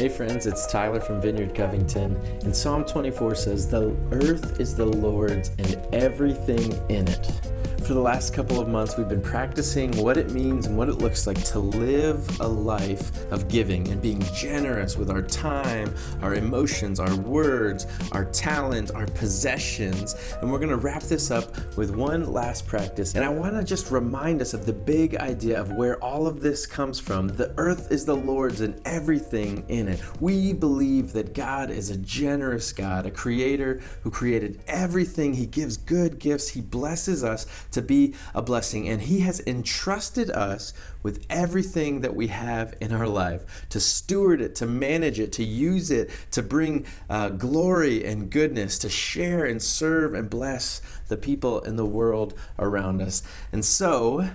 Hey friends, it's Tyler from Vineyard Covington. And Psalm 24 says, The earth is the Lord's and everything in it. For the last couple of months, we've been practicing what it means and what it looks like to live a life of giving and being generous with our time, our emotions, our words, our talent, our possessions. And we're going to wrap this up with one last practice. And I want to just remind us of the big idea of where all of this comes from. The earth is the Lord's and everything in it. We believe that God is a generous God, a creator who created everything. He gives good gifts, He blesses us to be a blessing. And He has entrusted us with everything that we have in our life to steward it, to manage it, to use it, to bring uh, glory and goodness, to share and serve and bless the people in the world around us. And so,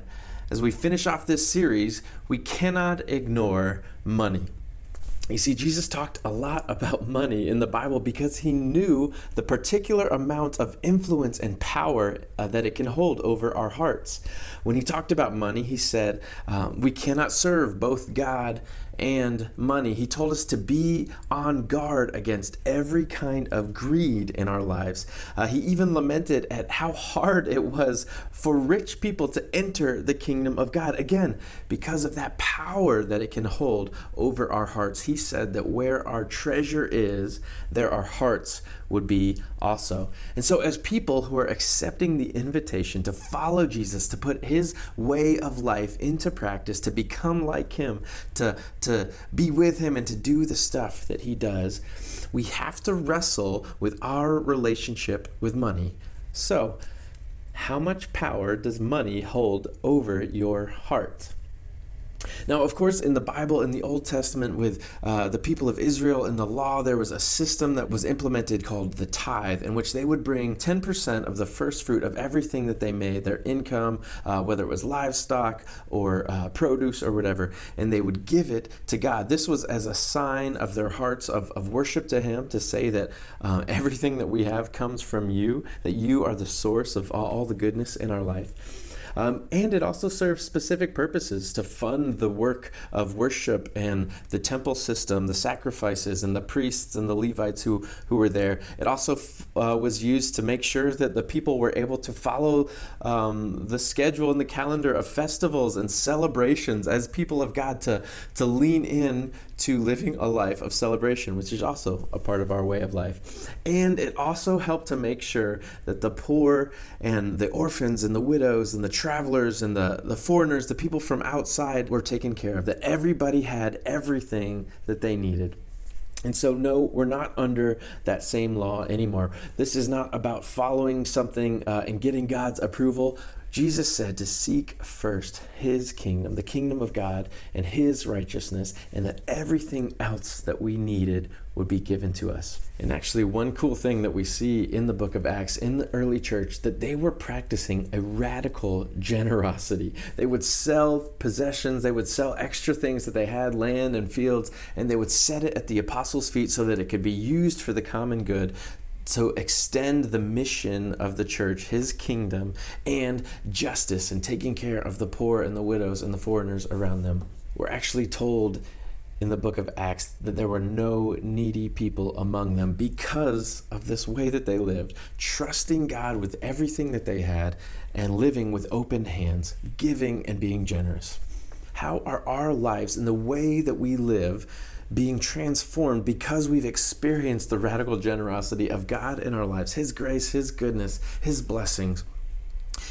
as we finish off this series, we cannot ignore money. You see, Jesus talked a lot about money in the Bible because he knew the particular amount of influence and power uh, that it can hold over our hearts. When he talked about money, he said, um, We cannot serve both God and money. He told us to be on guard against every kind of greed in our lives. Uh, he even lamented at how hard it was for rich people to enter the kingdom of God. Again, because of that power that it can hold over our hearts. He said that where our treasure is, there our hearts would be also. And so, as people who are accepting the invitation to follow Jesus, to put his way of life into practice, to become like him, to, to be with him, and to do the stuff that he does, we have to wrestle with our relationship with money. So, how much power does money hold over your heart? Now, of course, in the Bible, in the Old Testament, with uh, the people of Israel in the law, there was a system that was implemented called the tithe, in which they would bring 10% of the first fruit of everything that they made, their income, uh, whether it was livestock or uh, produce or whatever, and they would give it to God. This was as a sign of their hearts of, of worship to Him, to say that uh, everything that we have comes from you, that you are the source of all, all the goodness in our life. Um, and it also serves specific purposes to fund the work of worship and the temple system, the sacrifices, and the priests and the Levites who, who were there. It also f- uh, was used to make sure that the people were able to follow um, the schedule and the calendar of festivals and celebrations as people of God to, to lean in to living a life of celebration, which is also a part of our way of life. And it also helped to make sure that the poor and the orphans and the widows and the travelers and the, the foreigners, the people from outside were taken care of, that everybody had everything that they needed. And so, no, we're not under that same law anymore. This is not about following something uh, and getting God's approval. Jesus said to seek first his kingdom, the kingdom of God, and his righteousness, and that everything else that we needed would be given to us. And actually, one cool thing that we see in the book of Acts in the early church that they were practicing a radical generosity. They would sell possessions, they would sell extra things that they had, land and fields, and they would set it at the apostles' feet so that it could be used for the common good to extend the mission of the church, his kingdom, and justice and taking care of the poor and the widows and the foreigners around them. We're actually told in the book of Acts that there were no needy people among them because of this way that they lived, trusting God with everything that they had and living with open hands, giving and being generous. How are our lives and the way that we live? Being transformed because we've experienced the radical generosity of God in our lives, His grace, His goodness, His blessings.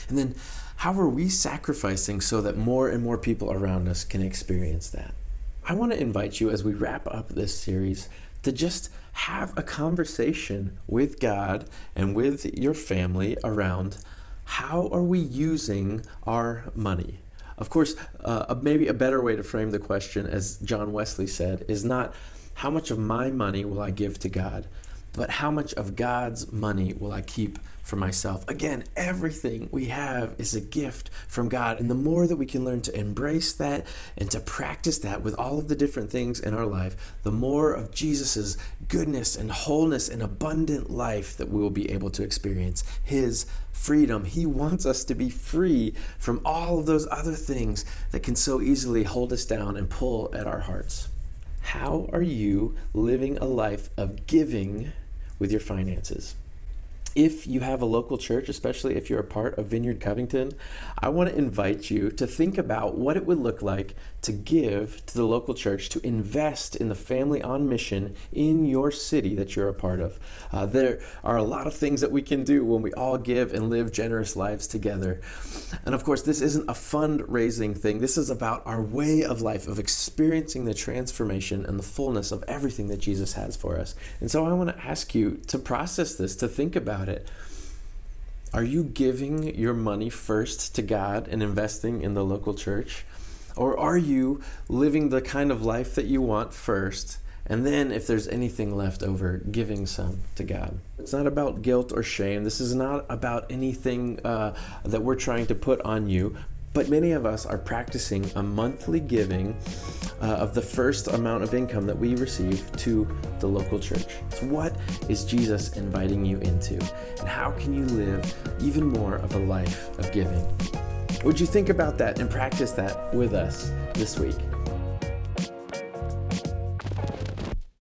And then, how are we sacrificing so that more and more people around us can experience that? I want to invite you as we wrap up this series to just have a conversation with God and with your family around how are we using our money? Of course, uh, maybe a better way to frame the question, as John Wesley said, is not how much of my money will I give to God, but how much of God's money will I keep for myself? Again, everything we have is a gift from God. And the more that we can learn to embrace that and to practice that with all of the different things in our life, the more of Jesus' goodness and wholeness and abundant life that we will be able to experience. His freedom. He wants us to be free from all of those other things that can so easily hold us down and pull at our hearts. How are you living a life of giving with your finances? If you have a local church, especially if you're a part of Vineyard Covington, I want to invite you to think about what it would look like to give to the local church, to invest in the family on mission in your city that you're a part of. Uh, there are a lot of things that we can do when we all give and live generous lives together. And of course, this isn't a fundraising thing, this is about our way of life, of experiencing the transformation and the fullness of everything that Jesus has for us. And so I want to ask you to process this, to think about about it. Are you giving your money first to God and investing in the local church? Or are you living the kind of life that you want first? And then, if there's anything left over, giving some to God. It's not about guilt or shame. This is not about anything uh, that we're trying to put on you, but many of us are practicing a monthly giving uh, of the first amount of income that we receive to the local church. So, what is Jesus inviting you into? And how can you live even more of a life of giving? Would you think about that and practice that with us this week?